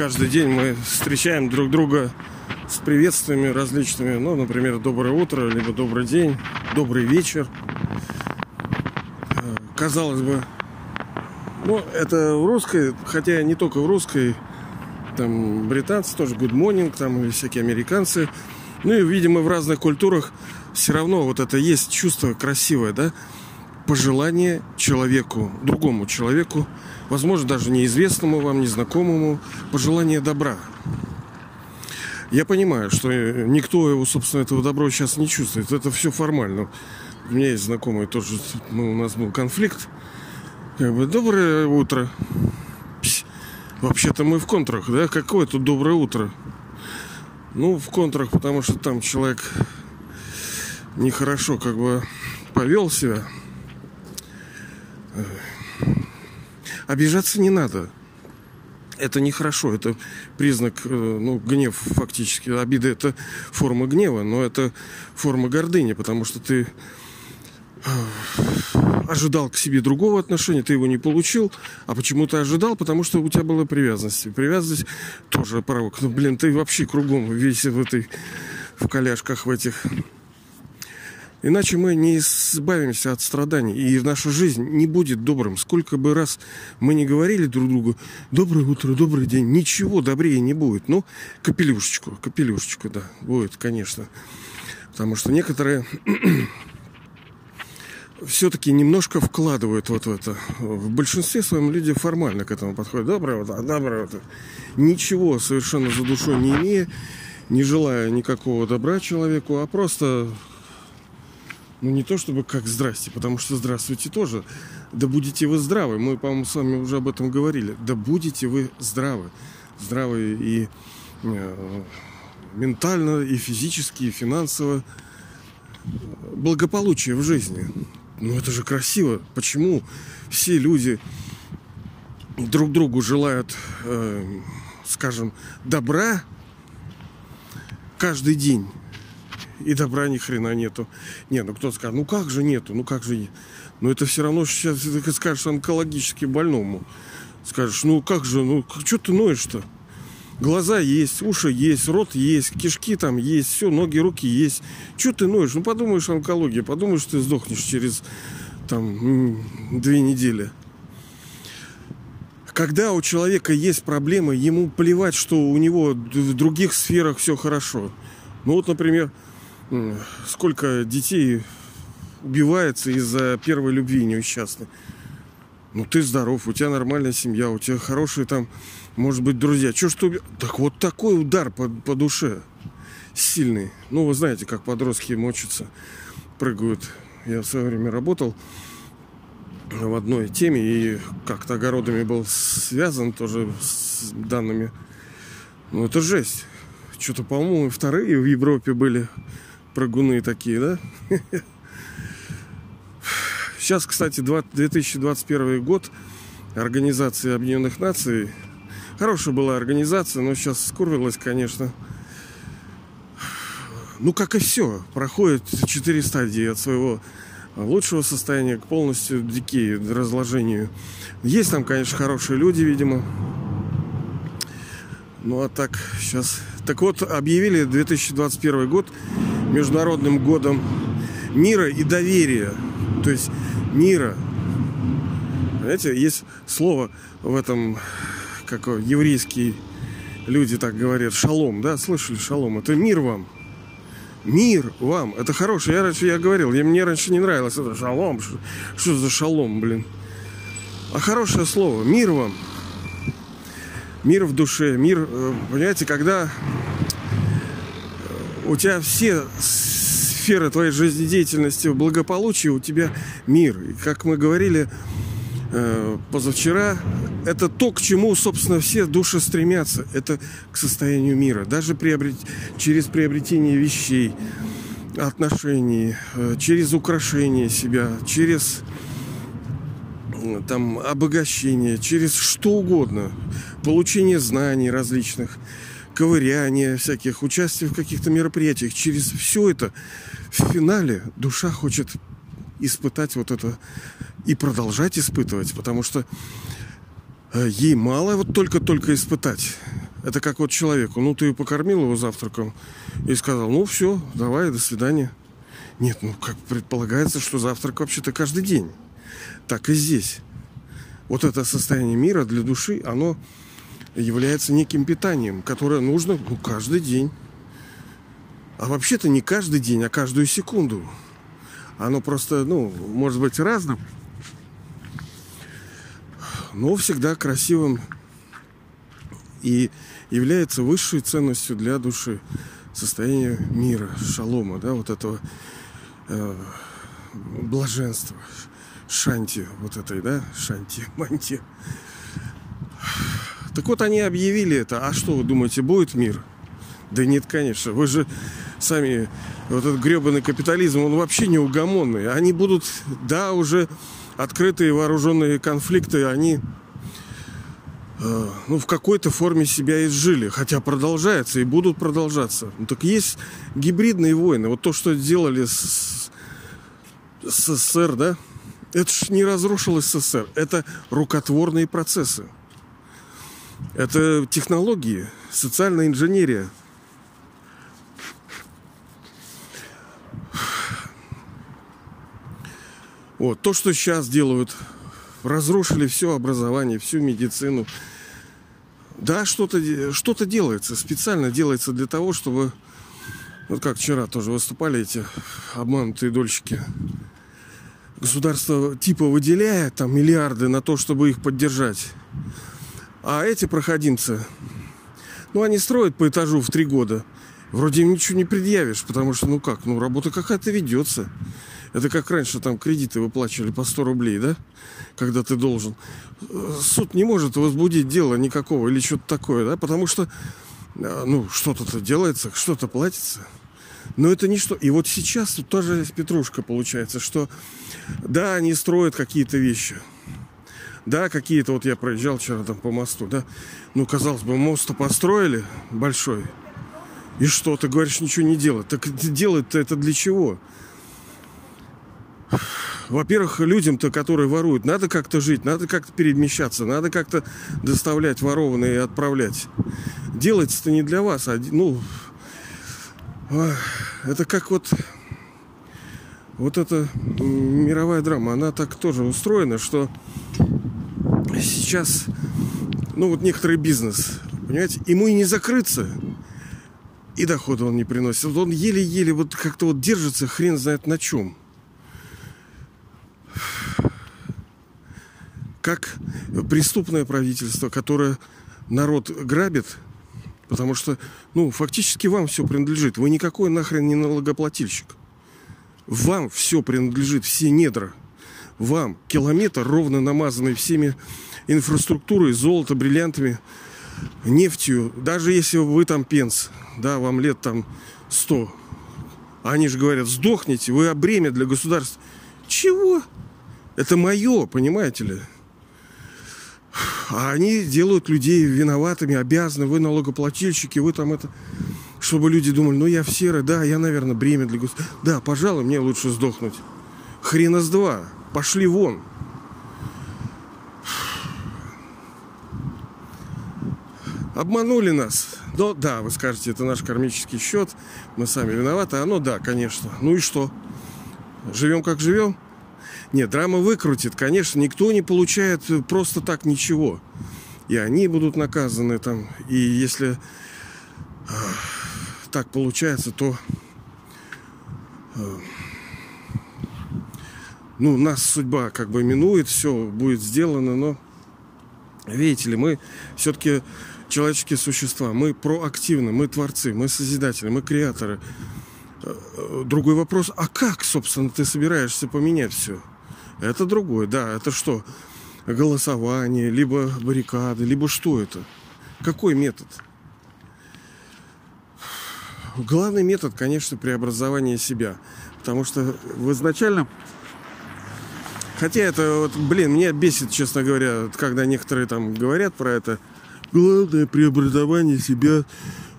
каждый день мы встречаем друг друга с приветствиями различными. Ну, например, доброе утро, либо добрый день, добрый вечер. Э, казалось бы, ну, это в русской, хотя не только в русской, там британцы тоже good morning, там или всякие американцы. Ну и, видимо, в разных культурах все равно вот это есть чувство красивое, да? Пожелание человеку, другому человеку, возможно, даже неизвестному вам, незнакомому, пожелание добра. Я понимаю, что никто его, собственно, этого добра сейчас не чувствует. Это все формально. У меня есть знакомый тоже, ну, у нас был конфликт. Как бы, доброе утро. Вообще-то мы в контрах, да? Какое тут доброе утро? Ну, в контрах, потому что там человек нехорошо как бы повел себя. Обижаться не надо. Это нехорошо, это признак, э, ну, гнев фактически. Обида это форма гнева, но это форма гордыни, потому что ты э, ожидал к себе другого отношения, ты его не получил. А почему ты ожидал? Потому что у тебя была привязанность. Привязанность тоже порог. Ну, блин, ты вообще кругом весь в этой, в коляшках в этих. Иначе мы не избавимся от страданий, и наша жизнь не будет добрым. Сколько бы раз мы не говорили друг другу «доброе утро, добрый день», ничего добрее не будет. Ну, капелюшечку, капелюшечку, да, будет, конечно. Потому что некоторые все-таки немножко вкладывают вот в это. В большинстве своем люди формально к этому подходят. Доброе утро, доброе утро. Ничего совершенно за душой не имея, не желая никакого добра человеку, а просто, ну не то чтобы как здрасте, потому что здравствуйте тоже. Да будете вы здравы. Мы, по-моему, с вами уже об этом говорили. Да будете вы здравы. Здравы и э, ментально, и физически, и финансово благополучие в жизни. Ну это же красиво. Почему все люди друг другу желают, э, скажем, добра каждый день? И добра ни хрена нету. Не, ну кто скажет, ну как же нету, ну как же нет. Но это все равно сейчас ты скажешь онкологически больному. Скажешь, ну как же, ну что ты ноешь-то? Глаза есть, уши есть, рот есть, кишки там есть, все, ноги, руки есть. Че ты ноешь? Ну подумаешь онкология, подумаешь, ты сдохнешь через там две недели. Когда у человека есть проблемы, ему плевать, что у него в других сферах все хорошо. Ну вот, например, сколько детей убивается из-за первой любви несчастной. Ну ты здоров, у тебя нормальная семья, у тебя хорошие там может быть, друзья, что что... Так вот такой удар по, по душе сильный. Ну, вы знаете, как подростки мочатся, прыгают. Я в свое время работал в одной теме и как-то огородами был связан тоже с данными. Ну, это жесть. Что-то, по-моему, вторые в Европе были прыгуны такие, да? Сейчас, кстати, 2021 год Организации Объединенных Наций Хорошая была организация, но сейчас скурвилась, конечно. Ну, как и все. Проходит четыре стадии от своего лучшего состояния к полностью дикей, разложению. Есть там, конечно, хорошие люди, видимо. Ну, а так, сейчас... Так вот, объявили 2021 год Международным годом мира и доверия. То есть мира. Знаете, есть слово в этом как еврейские люди так говорят, шалом, да, слышали шалом, это мир вам. Мир вам. Это хорошее. Я раньше я говорил, я, мне раньше не нравилось это шалом. Что, что за шалом, блин? А хорошее слово. Мир вам. Мир в душе. Мир, э, понимаете, когда у тебя все сферы твоей жизнедеятельности в благополучии, у тебя мир. И как мы говорили, Э, позавчера, это то, к чему, собственно, все души стремятся. Это к состоянию мира. Даже приобрет... через приобретение вещей, отношений, э, через украшение себя, через э, там обогащение, через что угодно, получение знаний различных, ковыряние всяких, участие в каких-то мероприятиях, через все это в финале душа хочет испытать вот это и продолжать испытывать, потому что э, ей мало вот только-только испытать. Это как вот человеку. Ну, ты покормил его завтраком и сказал, ну, все, давай, до свидания. Нет, ну, как предполагается, что завтрак вообще-то каждый день. Так и здесь. Вот это состояние мира для души, оно является неким питанием, которое нужно ну, каждый день. А вообще-то не каждый день, а каждую секунду. Оно просто, ну, может быть разным, но всегда красивым и является высшей ценностью для души состояние мира, шалома, да, вот этого э, блаженства, шанти, вот этой, да, шанти, манти. Так вот, они объявили это. А что вы думаете, будет мир? Да нет, конечно. Вы же сами, вот этот гребаный капитализм, он вообще неугомонный. Они будут, да, уже открытые вооруженные конфликты, они э, ну, в какой-то форме себя изжили, хотя продолжается и будут продолжаться. Ну, так есть гибридные войны. Вот то, что сделали с, СССР, да, это ж не разрушил СССР. Это рукотворные процессы. Это технологии, социальная инженерия. Вот. То, что сейчас делают, разрушили все образование, всю медицину. Да, что-то что делается, специально делается для того, чтобы, вот как вчера тоже выступали эти обманутые дольщики, государство типа выделяет там миллиарды на то, чтобы их поддержать. А эти проходимцы, ну, они строят по этажу в три года. Вроде им ничего не предъявишь, потому что, ну как, ну, работа какая-то ведется. Это как раньше там кредиты выплачивали по 100 рублей, да? Когда ты должен. Суд не может возбудить дело никакого или что-то такое, да? Потому что, а, ну, что-то-то делается, что-то платится. Но это не что. И вот сейчас тут тоже петрушка получается, что да, они строят какие-то вещи. Да, какие-то, вот я проезжал вчера там по мосту, да. Ну, казалось бы, мост-то построили большой. И что, ты говоришь, ничего не делать. Так делать-то это для чего? Во-первых, людям-то, которые воруют, надо как-то жить, надо как-то перемещаться, надо как-то доставлять ворованные и отправлять. Делается-то не для вас, а, ну, это как вот вот эта мировая драма, она так тоже устроена, что сейчас, ну вот некоторый бизнес, понимаете, ему и не закрыться, и дохода он не приносит. Он еле-еле вот как-то вот держится, хрен знает на чем. Как преступное правительство, которое народ грабит, потому что, ну, фактически вам все принадлежит. Вы никакой нахрен не налогоплательщик. Вам все принадлежит, все недра. Вам километр ровно намазанный всеми инфраструктурой, золото, бриллиантами, нефтью. Даже если вы там пенс, да, вам лет там 100. Они же говорят, сдохните, вы обремя для государства. Чего? Это мое, понимаете ли? А они делают людей виноватыми, обязаны, вы налогоплательщики, вы там это... Чтобы люди думали, ну я в серой, да, я, наверное, бремя для государства. Да, пожалуй, мне лучше сдохнуть. Хрена с два. Пошли вон. Обманули нас. Но да, вы скажете, это наш кармический счет, мы сами виноваты. Оно да, конечно. Ну и что? Живем как живем? Нет, драма выкрутит. Конечно, никто не получает просто так ничего. И они будут наказаны там. И если так получается, то э, ну, нас судьба как бы минует, все будет сделано, но видите ли, мы все-таки человеческие существа, мы проактивны, мы творцы, мы созидатели, мы креаторы. Э, другой вопрос, а как, собственно, ты собираешься поменять все? Это другое, да, это что? Голосование, либо баррикады, либо что это? Какой метод? Главный метод, конечно, преобразование себя. Потому что в изначальном Хотя это вот, блин, меня бесит, честно говоря, когда некоторые там говорят про это. Главное преобразование себя.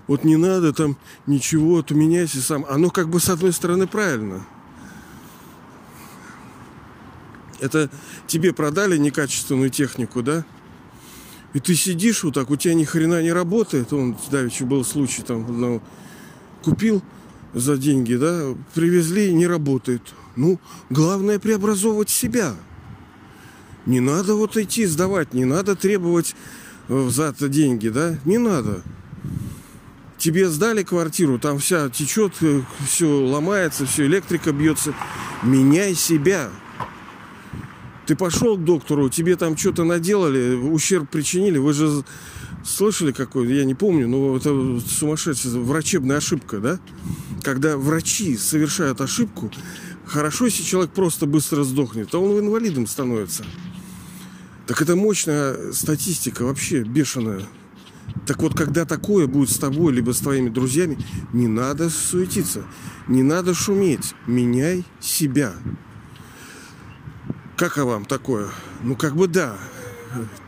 Вот не надо там ничего, то меняйся сам. Оно как бы с одной стороны правильно. Это тебе продали некачественную технику, да? И ты сидишь вот так, у тебя ни хрена не работает. Он, давеча был случай, там, одного купил за деньги, да, привезли, не работает. Ну, главное преобразовывать себя. Не надо вот идти сдавать, не надо требовать э, за это деньги, да, не надо. Тебе сдали квартиру, там вся течет, э, все ломается, все электрика бьется. Меняй себя. Ты пошел к доктору, тебе там что-то наделали, ущерб причинили. Вы же слышали какой, я не помню, но это сумасшедшая врачебная ошибка, да? Когда врачи совершают ошибку, хорошо, если человек просто быстро сдохнет, а он инвалидом становится. Так это мощная статистика, вообще бешеная. Так вот, когда такое будет с тобой, либо с твоими друзьями, не надо суетиться, не надо шуметь, меняй себя. Как а вам такое? Ну, как бы да.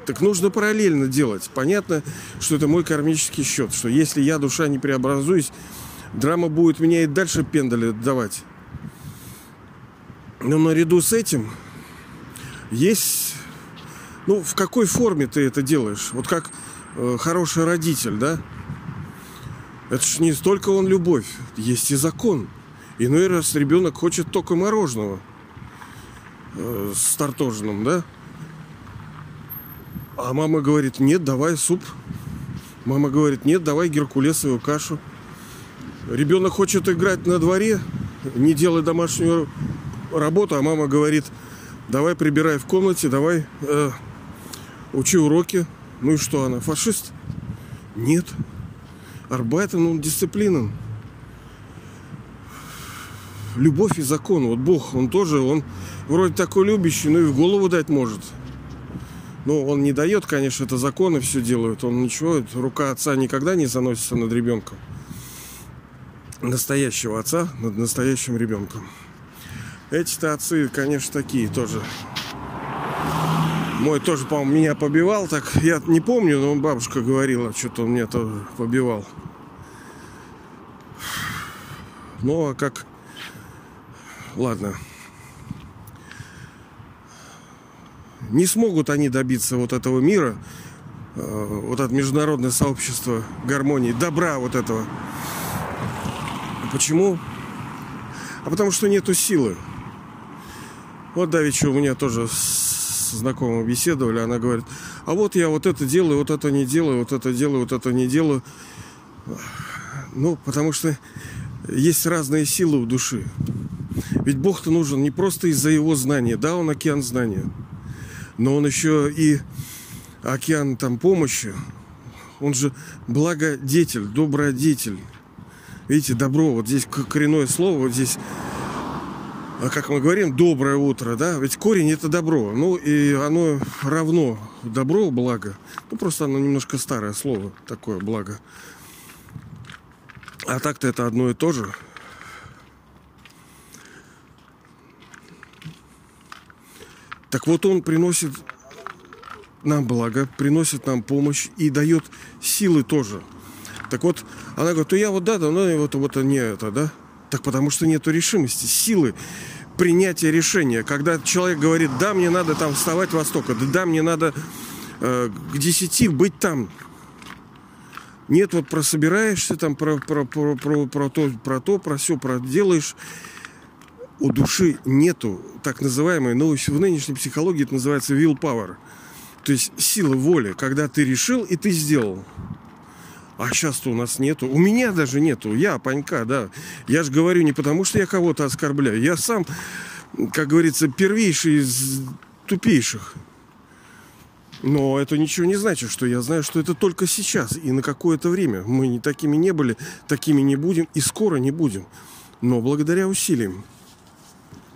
Так нужно параллельно делать. Понятно, что это мой кармический счет, что если я, душа, не преобразуюсь, драма будет меня и дальше пендали давать. Но наряду с этим есть... Ну, в какой форме ты это делаешь? Вот как э, хороший родитель, да? Это ж не столько он любовь, есть и закон. Иной раз ребенок хочет только мороженого – э, с тортожным, да? А мама говорит, нет, давай суп. Мама говорит, нет, давай геркулесовую кашу. Ребенок хочет играть на дворе, не делай домашнюю работу, а мама говорит, давай прибирай в комнате, давай э, учи уроки. Ну и что она, фашист? Нет. Арбайтен, он дисциплинен любовь и закон. Вот Бог, он тоже, он вроде такой любящий, но и в голову дать может. Ну, он не дает, конечно, это законы все делают. Он ничего, рука отца никогда не заносится над ребенком. Настоящего отца над настоящим ребенком. Эти-то отцы, конечно, такие тоже. Мой тоже, по-моему, меня побивал. Так я не помню, но бабушка говорила, что-то он меня тоже побивал. Ну, а как ладно. Не смогут они добиться вот этого мира, э, вот от международное сообщество гармонии, добра вот этого. Почему? А потому что нету силы. Вот давеча у меня тоже с знакомым беседовали, она говорит, а вот я вот это делаю, вот это не делаю, вот это делаю, вот это не делаю. Ну, потому что есть разные силы у души. Ведь Бог-то нужен не просто из-за его знания. Да, он океан знания. Но он еще и океан там помощи. Он же благодетель, добродетель. Видите, добро, вот здесь коренное слово, вот здесь, а как мы говорим, доброе утро, да? Ведь корень это добро. Ну и оно равно добро, благо. Ну просто оно немножко старое слово, такое благо. А так-то это одно и то же. Так вот он приносит нам благо, приносит нам помощь и дает силы тоже. Так вот, она говорит, то я вот да, да, ну вот, вот не это, да? Так потому что нету решимости, силы принятия решения. Когда человек говорит, да, мне надо там вставать востока, да, да мне надо э, к десяти быть там. Нет, вот прособираешься там про, про, про, про, про то, про то, про все, про делаешь у души нету так называемой, ну, в нынешней психологии это называется willpower. То есть сила воли, когда ты решил и ты сделал. А сейчас-то у нас нету. У меня даже нету. Я, Панька, да. Я же говорю не потому, что я кого-то оскорбляю. Я сам, как говорится, первейший из тупейших. Но это ничего не значит, что я знаю, что это только сейчас и на какое-то время. Мы не такими не были, такими не будем и скоро не будем. Но благодаря усилиям.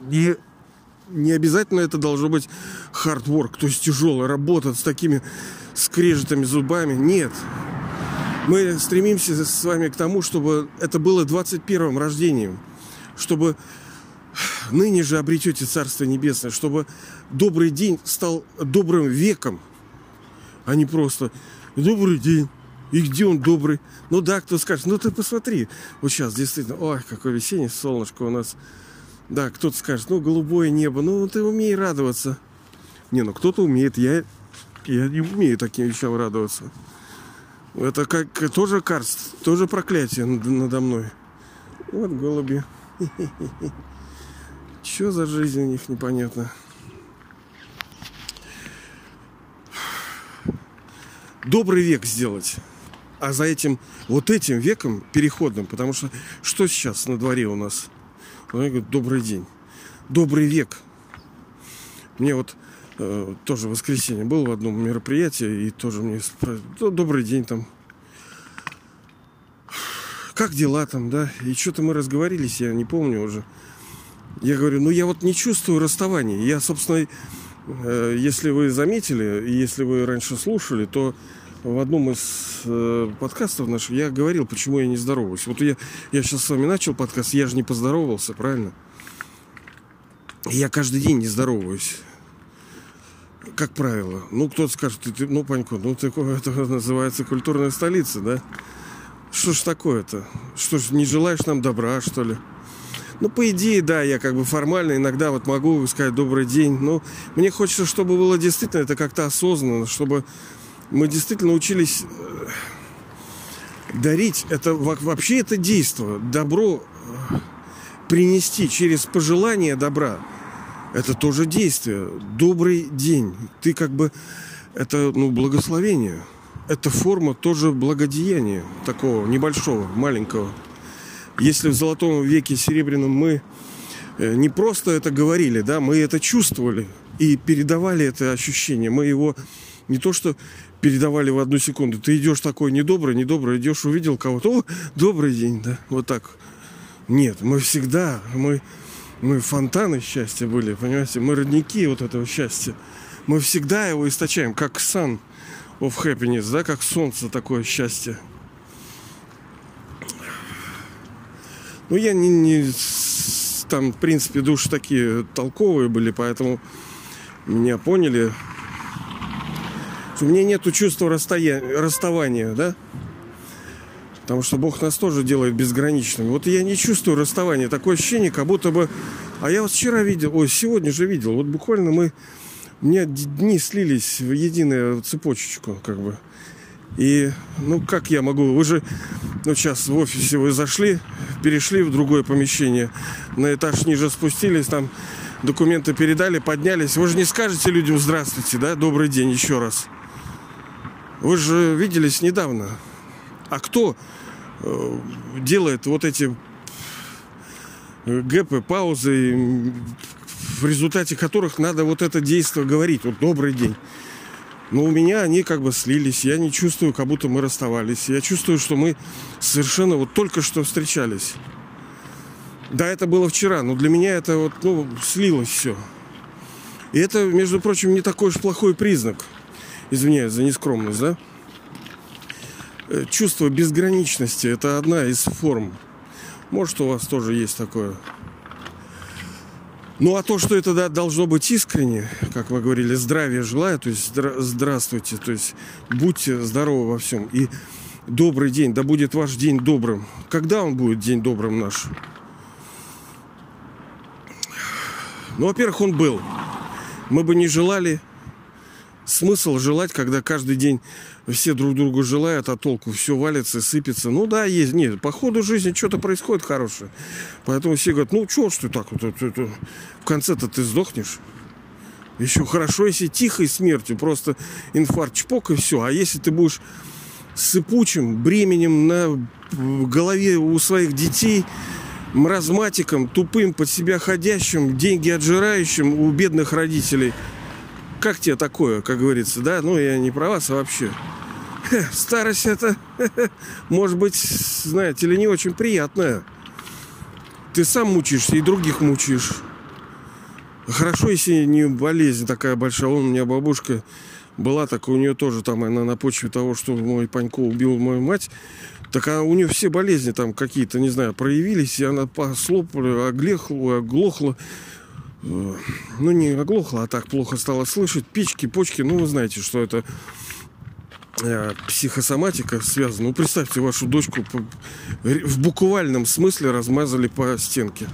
Не, не обязательно это должно быть work, то есть тяжелая работа с такими скрежетами зубами. Нет. Мы стремимся с вами к тому, чтобы это было 21-м рождением. Чтобы ныне же обретете Царство Небесное, чтобы добрый день стал добрым веком, а не просто добрый день. И где он добрый? Ну да, кто скажет, ну ты посмотри. Вот сейчас действительно, ой, какое весеннее солнышко у нас. Да, кто-то скажет, ну, голубое небо, ну, ты умей радоваться. Не, ну, кто-то умеет, я Я не умею таким вещам радоваться. Это как тоже карст, тоже проклятие надо мной. Вот голуби. Что за жизнь у них непонятно. Добрый век сделать. А за этим, вот этим веком переходным, потому что что сейчас на дворе у нас? Он говорит, добрый день. Добрый век. Мне вот э, тоже воскресенье был в одном мероприятии, и тоже мне спрашивают, добрый день там. Как дела там, да? И что-то мы разговорились, я не помню уже. Я говорю, ну я вот не чувствую расставания. Я, собственно, э, если вы заметили, если вы раньше слушали, то в одном из э, подкастов наших я говорил, почему я не здороваюсь. Вот я, я сейчас с вами начал подкаст, я же не поздоровался, правильно? Я каждый день не здороваюсь. Как правило. Ну, кто-то скажет, ты, ну, Панько, ну, ты, это называется культурная столица, да? Что ж такое-то? Что ж, не желаешь нам добра, что ли? Ну, по идее, да, я как бы формально иногда вот могу сказать добрый день. Но мне хочется, чтобы было действительно это как-то осознанно, чтобы мы действительно учились э, дарить. Это вообще это действо. Добро э, принести через пожелание добра. Это тоже действие. Добрый день. Ты как бы... Это, ну, благословение. Это форма тоже благодеяния. Такого небольшого, маленького. Если в золотом веке серебряном мы э, не просто это говорили, да, мы это чувствовали и передавали это ощущение. Мы его не то что передавали в одну секунду. Ты идешь такой недобрый, недобрый, идешь, увидел кого-то, о, добрый день, да, вот так. Нет, мы всегда, мы, мы фонтаны счастья были, понимаете, мы родники вот этого счастья. Мы всегда его источаем, как sun of happiness, да, как солнце такое счастье. Ну, я не, не там, в принципе, души такие толковые были, поэтому меня поняли. У меня нету чувства расстоя... расставания, да? Потому что Бог нас тоже делает безграничными. Вот я не чувствую расставания. Такое ощущение, как будто бы... А я вот вчера видел, ой, сегодня же видел. Вот буквально мы... У меня дни слились в единую цепочечку, как бы. И, ну, как я могу? Вы же, ну, сейчас в офисе вы зашли, перешли в другое помещение, на этаж ниже спустились, там документы передали, поднялись. Вы же не скажете людям здравствуйте, да, добрый день еще раз. Вы же виделись недавно. А кто э, делает вот эти гэпы, паузы, в результате которых надо вот это действие говорить. Вот добрый день. Но у меня они как бы слились. Я не чувствую, как будто мы расставались. Я чувствую, что мы совершенно вот только что встречались. Да, это было вчера, но для меня это вот, ну, слилось все. И это, между прочим, не такой уж плохой признак. Извиняюсь за нескромность, да? Э, чувство безграничности – это одна из форм. Может, у вас тоже есть такое. Ну, а то, что это да, должно быть искренне, как вы говорили, здравия желаю, то есть здра- здравствуйте, то есть будьте здоровы во всем. И добрый день, да будет ваш день добрым. Когда он будет день добрым наш? Ну, во-первых, он был. Мы бы не желали. Смысл желать, когда каждый день все друг другу желают, а толку все валится, сыпется. Ну да, есть. Нет, по ходу жизни что-то происходит хорошее. Поэтому все говорят, ну что ж ты так вот, в конце-то ты сдохнешь. Еще хорошо, если тихой смертью, просто инфаркт, чпок и все. А если ты будешь сыпучим бременем на голове у своих детей, маразматиком, тупым, под себя ходящим, деньги отжирающим у бедных родителей. Как тебе такое, как говорится, да? Ну, я не про вас, а вообще. Старость это, может быть, знаете ли, не очень приятная. Ты сам мучаешься и других мучаешь. Хорошо, если не болезнь такая большая. Вон у меня бабушка была такая, у нее тоже там, она на почве того, что мой Панько убил мою мать, так а у нее все болезни там какие-то, не знаю, проявились, и она послопала, оглехла, оглохла. Ну, не оглохла, а так плохо стала слышать. Печки, почки, ну, вы знаете, что это э, психосоматика связана. Ну, представьте, вашу дочку в буквальном смысле размазали по стенке.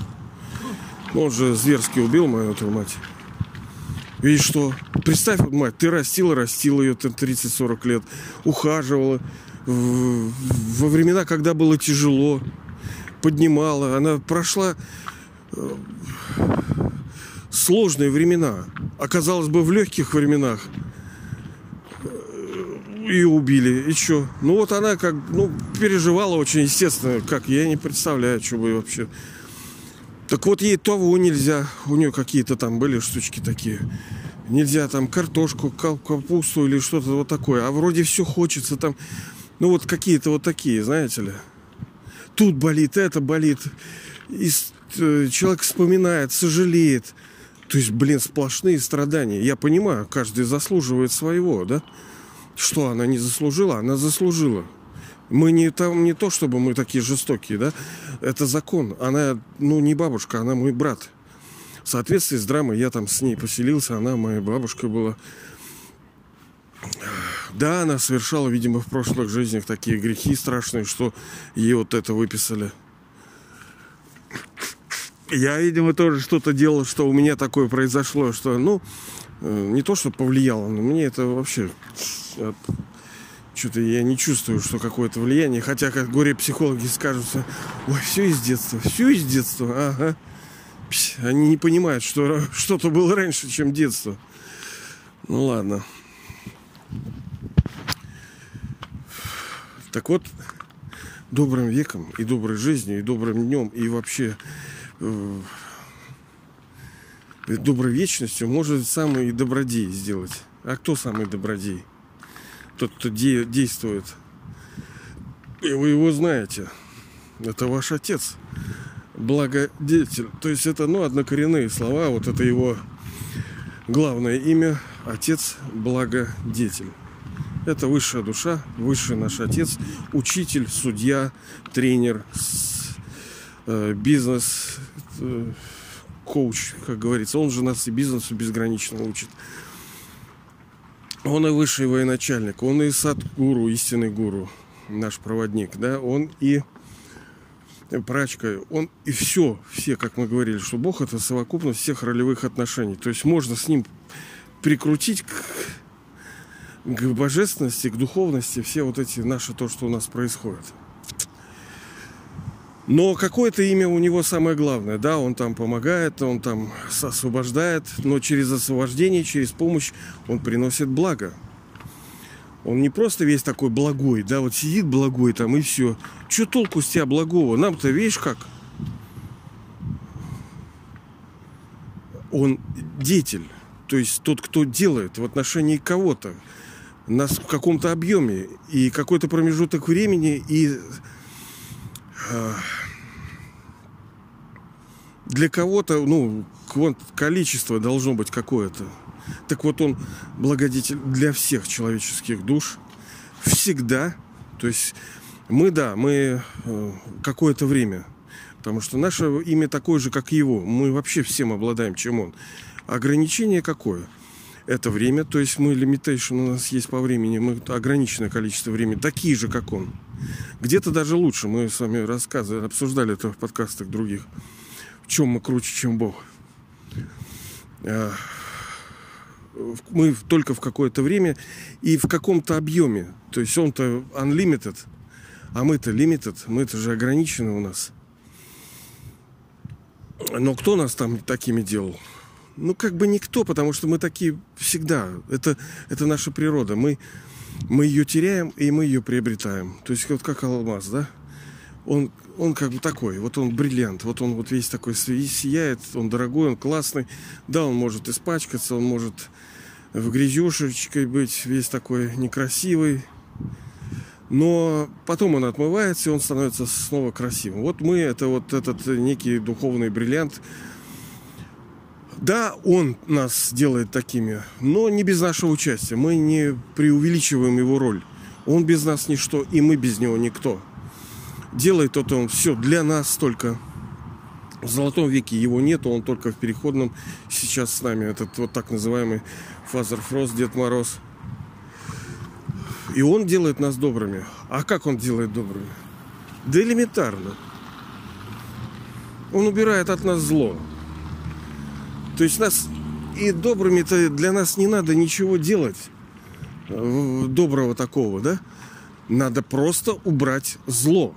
Ну, он же зверски убил мою эту мать. И что? Представь, мать, ты растила, растила ее 30-40 лет, ухаживала. Во времена, когда было тяжело, поднимала. Она прошла э, сложные времена. Оказалось бы, в легких временах ее убили. И что? Ну вот она как, ну, переживала очень естественно, как я не представляю, что бы вообще. Так вот ей того нельзя. У нее какие-то там были штучки такие. Нельзя там картошку, капусту или что-то вот такое. А вроде все хочется там. Ну вот какие-то вот такие, знаете ли. Тут болит, это болит. И э, человек вспоминает, сожалеет. То есть, блин, сплошные страдания. Я понимаю, каждый заслуживает своего, да? Что она не заслужила? Она заслужила. Мы не, там, не то, чтобы мы такие жестокие, да? Это закон. Она, ну, не бабушка, она мой брат. В соответствии с драмой я там с ней поселился, она моя бабушка была. Да, она совершала, видимо, в прошлых жизнях такие грехи страшные, что ей вот это выписали. Я, видимо, тоже что-то делал, что у меня такое произошло, что, ну, э, не то, что повлияло, но мне это вообще что-то я не чувствую, что какое-то влияние. Хотя, как горе-психологи скажут, ой, все из детства, все из детства, ага. Они не понимают, что что-то было раньше, чем детство. Ну ладно. Так вот, добрым веком и доброй жизнью, и добрым днем, и вообще э, доброй вечностью может самый добродей сделать. А кто самый добродей? Тот, кто де- действует. И вы его знаете. Это ваш отец. Благодетель. То есть это, ну, однокоренные слова. Вот это его главное имя. Отец Благодетель. Это высшая душа, высший наш отец, учитель, судья, тренер, э, бизнес, коуч, как говорится. Он же нас и бизнесу безгранично учит. Он и высший военачальник, он и садгуру, истинный гуру, наш проводник, да, он и прачка, он и все, все, как мы говорили, что Бог это совокупность всех ролевых отношений. То есть можно с ним прикрутить к к божественности, к духовности, все вот эти наши, то, что у нас происходит. Но какое-то имя у него самое главное, да, он там помогает, он там освобождает, но через освобождение, через помощь он приносит благо. Он не просто весь такой благой, да, вот сидит благой там и все. Че толку с тебя благого? Нам-то, видишь, как? Он деятель, то есть тот, кто делает в отношении кого-то нас в каком-то объеме и какой-то промежуток времени и для кого-то, ну, количество должно быть какое-то. Так вот он благодетель для всех человеческих душ всегда. То есть мы, да, мы э, какое-то время, потому что наше имя такое же, как его. Мы вообще всем обладаем, чем он. Ограничение какое? Это время. То есть мы limitation у нас есть по времени, мы ограниченное количество времени, такие же, как он. Где-то даже лучше. Мы с вами рассказывали, обсуждали это в подкастах других. В чем мы круче, чем Бог. А, мы только в какое-то время и в каком-то объеме. То есть он-то unlimited, а мы-то limited, мы-то же ограничены у нас. Но кто нас там такими делал? Ну, как бы никто, потому что мы такие всегда. Это, это наша природа. Мы, мы ее теряем, и мы ее приобретаем. То есть вот как алмаз, да? Он, он как бы такой, вот он бриллиант, вот он вот весь такой сияет, он дорогой, он классный. Да, он может испачкаться, он может в грязюшечкой быть, весь такой некрасивый. Но потом он отмывается, и он становится снова красивым. Вот мы, это вот этот некий духовный бриллиант, да, он нас делает такими, но не без нашего участия. Мы не преувеличиваем его роль. Он без нас ничто, и мы без него никто. Делает это он все для нас только. В золотом веке его нету, он только в переходном сейчас с нами. Этот вот так называемый Father Frost, Дед Мороз. И он делает нас добрыми. А как он делает добрыми? Да элементарно. Он убирает от нас зло. То есть нас И добрыми-то для нас не надо ничего делать э, доброго такого, да? Надо просто убрать зло.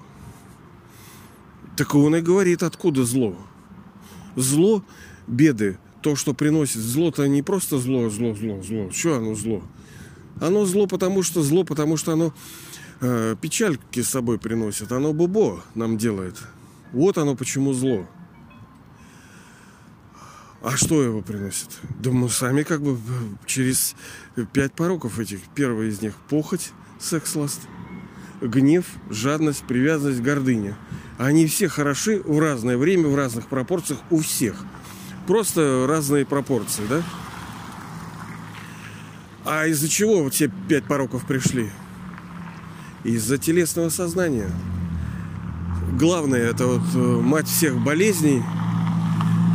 Так он и говорит, откуда зло. Зло, беды, то, что приносит зло-то не просто зло, зло, зло, зло. Что оно зло? Оно зло, потому что зло, потому что оно э, печальки с собой приносит. Оно бубо нам делает. Вот оно почему зло. А что его приносит? Да мы сами как бы через пять пороков этих. Первый из них похоть, секс-ласт, гнев, жадность, привязанность, гордыня. Они все хороши в разное время, в разных пропорциях у всех. Просто разные пропорции, да? А из-за чего вот те пять пороков пришли? Из-за телесного сознания. Главное, это вот э, мать всех болезней –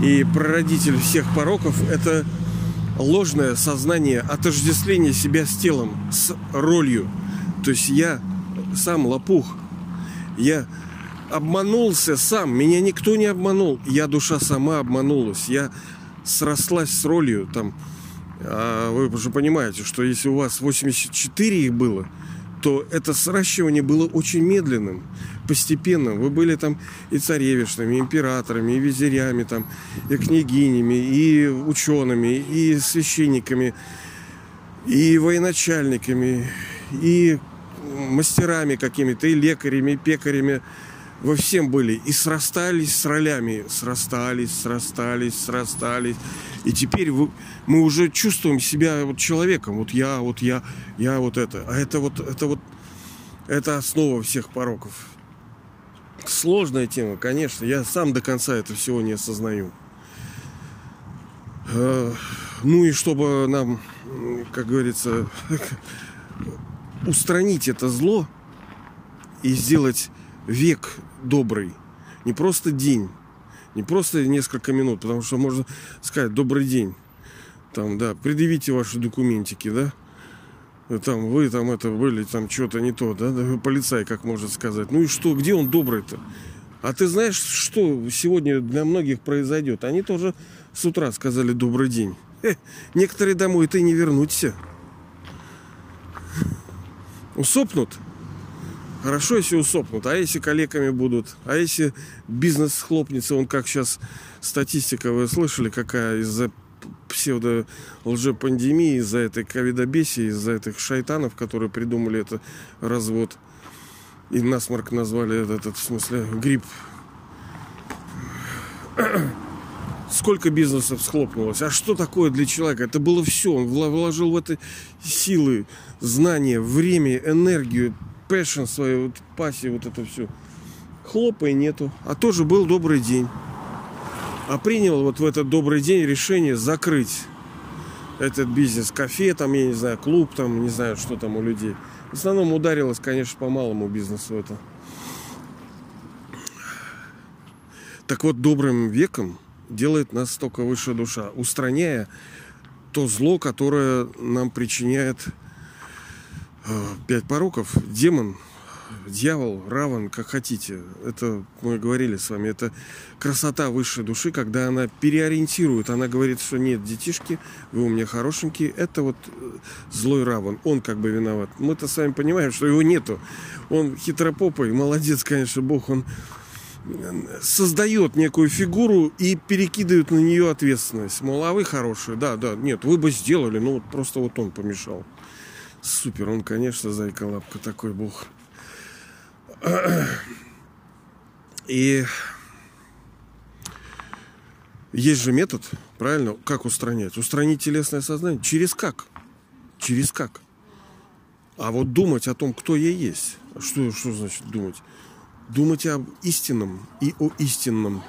и прародитель всех пороков – это ложное сознание отождествления себя с телом, с ролью. То есть я сам лопух, я обманулся сам, меня никто не обманул, я душа сама обманулась, я срослась с ролью там. А вы уже понимаете, что если у вас 84 их было, то это сращивание было очень медленным постепенно. Вы были там и царевишными, и императорами, и визирями, там, и княгинями, и учеными, и священниками, и военачальниками, и мастерами какими-то, и лекарями, и пекарями. Вы всем были и срастались с ролями, срастались, срастались, срастались. И теперь вы, мы уже чувствуем себя вот человеком. Вот я, вот я, я вот это. А это вот, это вот, это основа всех пороков. Сложная тема, конечно. Я сам до конца это всего не осознаю. Э, ну и чтобы нам, как говорится, устранить это зло и сделать век добрый. Не просто день, не просто несколько минут, потому что можно сказать добрый день. Там, да, предъявите ваши документики, да там вы там это были, там что-то не то, да, полицай, как может сказать. Ну и что, где он добрый-то? А ты знаешь, что сегодня для многих произойдет? Они тоже с утра сказали добрый день. Э, некоторые домой ты не вернуться. Усопнут? Хорошо, если усопнут. А если коллегами будут? А если бизнес схлопнется? Он как сейчас статистика, вы слышали, какая из-за псевдо лжепандемии, из-за этой ковидобесии, из-за этих шайтанов, которые придумали это развод. И насморк назвали этот, этот в смысле, грипп. Сколько бизнесов схлопнулось? А что такое для человека? Это было все. Он вложил в это силы, знания, время, энергию, passion свою, вот, пассию, вот это все. Хлопа и нету. А тоже был добрый день а принял вот в этот добрый день решение закрыть этот бизнес. Кафе, там, я не знаю, клуб, там, не знаю, что там у людей. В основном ударилось, конечно, по малому бизнесу это. Так вот, добрым веком делает нас только высшая душа, устраняя то зло, которое нам причиняет э, пять пороков. Демон – дьявол, раван, как хотите. Это мы говорили с вами. Это красота высшей души, когда она переориентирует. Она говорит, что нет, детишки, вы у меня хорошенькие. Это вот э, злой раван. Он как бы виноват. Мы-то с вами понимаем, что его нету. Он хитропопый, молодец, конечно, Бог. Он э, создает некую фигуру и перекидывает на нее ответственность. Мол, а вы хорошие. Да, да, нет, вы бы сделали, но вот просто вот он помешал. Супер, он, конечно, зайка лапка такой бог. И есть же метод, правильно, как устранять? Устранить телесное сознание. Через как? Через как? А вот думать о том, кто я есть. Что, что значит думать? Думать об истинном и о истинном.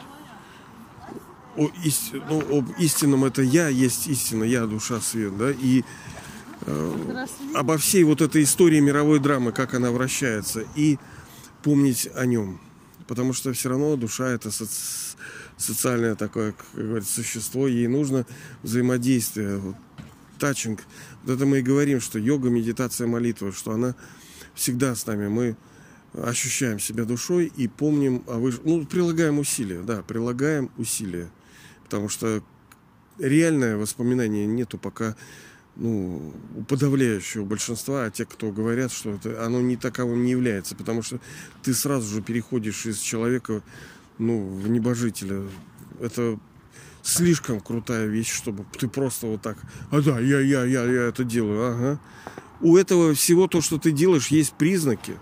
О, ист... ну, об истинном это я есть истина, я душа свет, да, и э, обо всей вот этой истории мировой драмы, как она вращается. И помнить о нем. Потому что все равно душа это соци... социальное такое, как говорится, существо. Ей нужно взаимодействие, вот, тачинг. Вот это мы и говорим, что йога, медитация, молитва, что она всегда с нами. Мы ощущаем себя душой и помним о выш... Ну, прилагаем усилия, да, прилагаем усилия. Потому что реальное воспоминание нету пока ну, у подавляющего большинства, а те, кто говорят, что это, оно не таковым не является, потому что ты сразу же переходишь из человека ну, в небожителя. Это слишком крутая вещь, чтобы ты просто вот так, а да, я, я, я, я это делаю, ага. У этого всего то, что ты делаешь, есть признаки.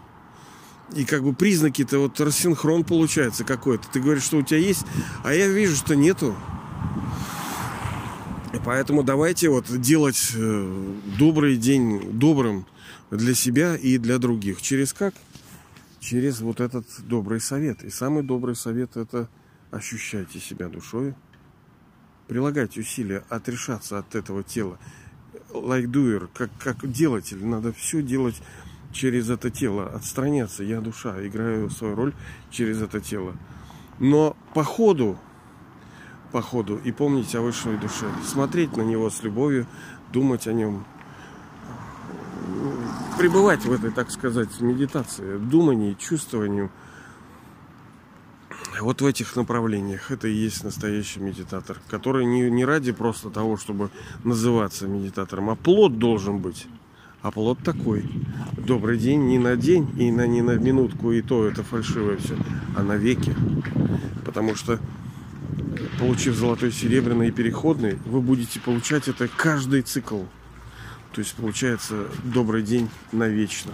И как бы признаки-то вот рассинхрон получается какой-то. Ты говоришь, что у тебя есть, а я вижу, что нету. Поэтому давайте вот делать э, добрый день добрым для себя и для других. Через как? Через вот этот добрый совет. И самый добрый совет это ощущайте себя душой, прилагайте усилия отрешаться от этого тела. Like doer, как, как делатель, надо все делать через это тело, отстраняться. Я душа, играю свою роль через это тело. Но по ходу по ходу и помнить о высшей душе. Смотреть на него с любовью, думать о нем. Пребывать в этой, так сказать, медитации, думании, чувствованию. Вот в этих направлениях это и есть настоящий медитатор, который не, не ради просто того, чтобы называться медитатором, а плод должен быть. А плод такой. Добрый день не на день и на, не на минутку, и то это фальшивое все, а на веки. Потому что получив золотой, серебряный и переходный, вы будете получать это каждый цикл. То есть получается добрый день навечно.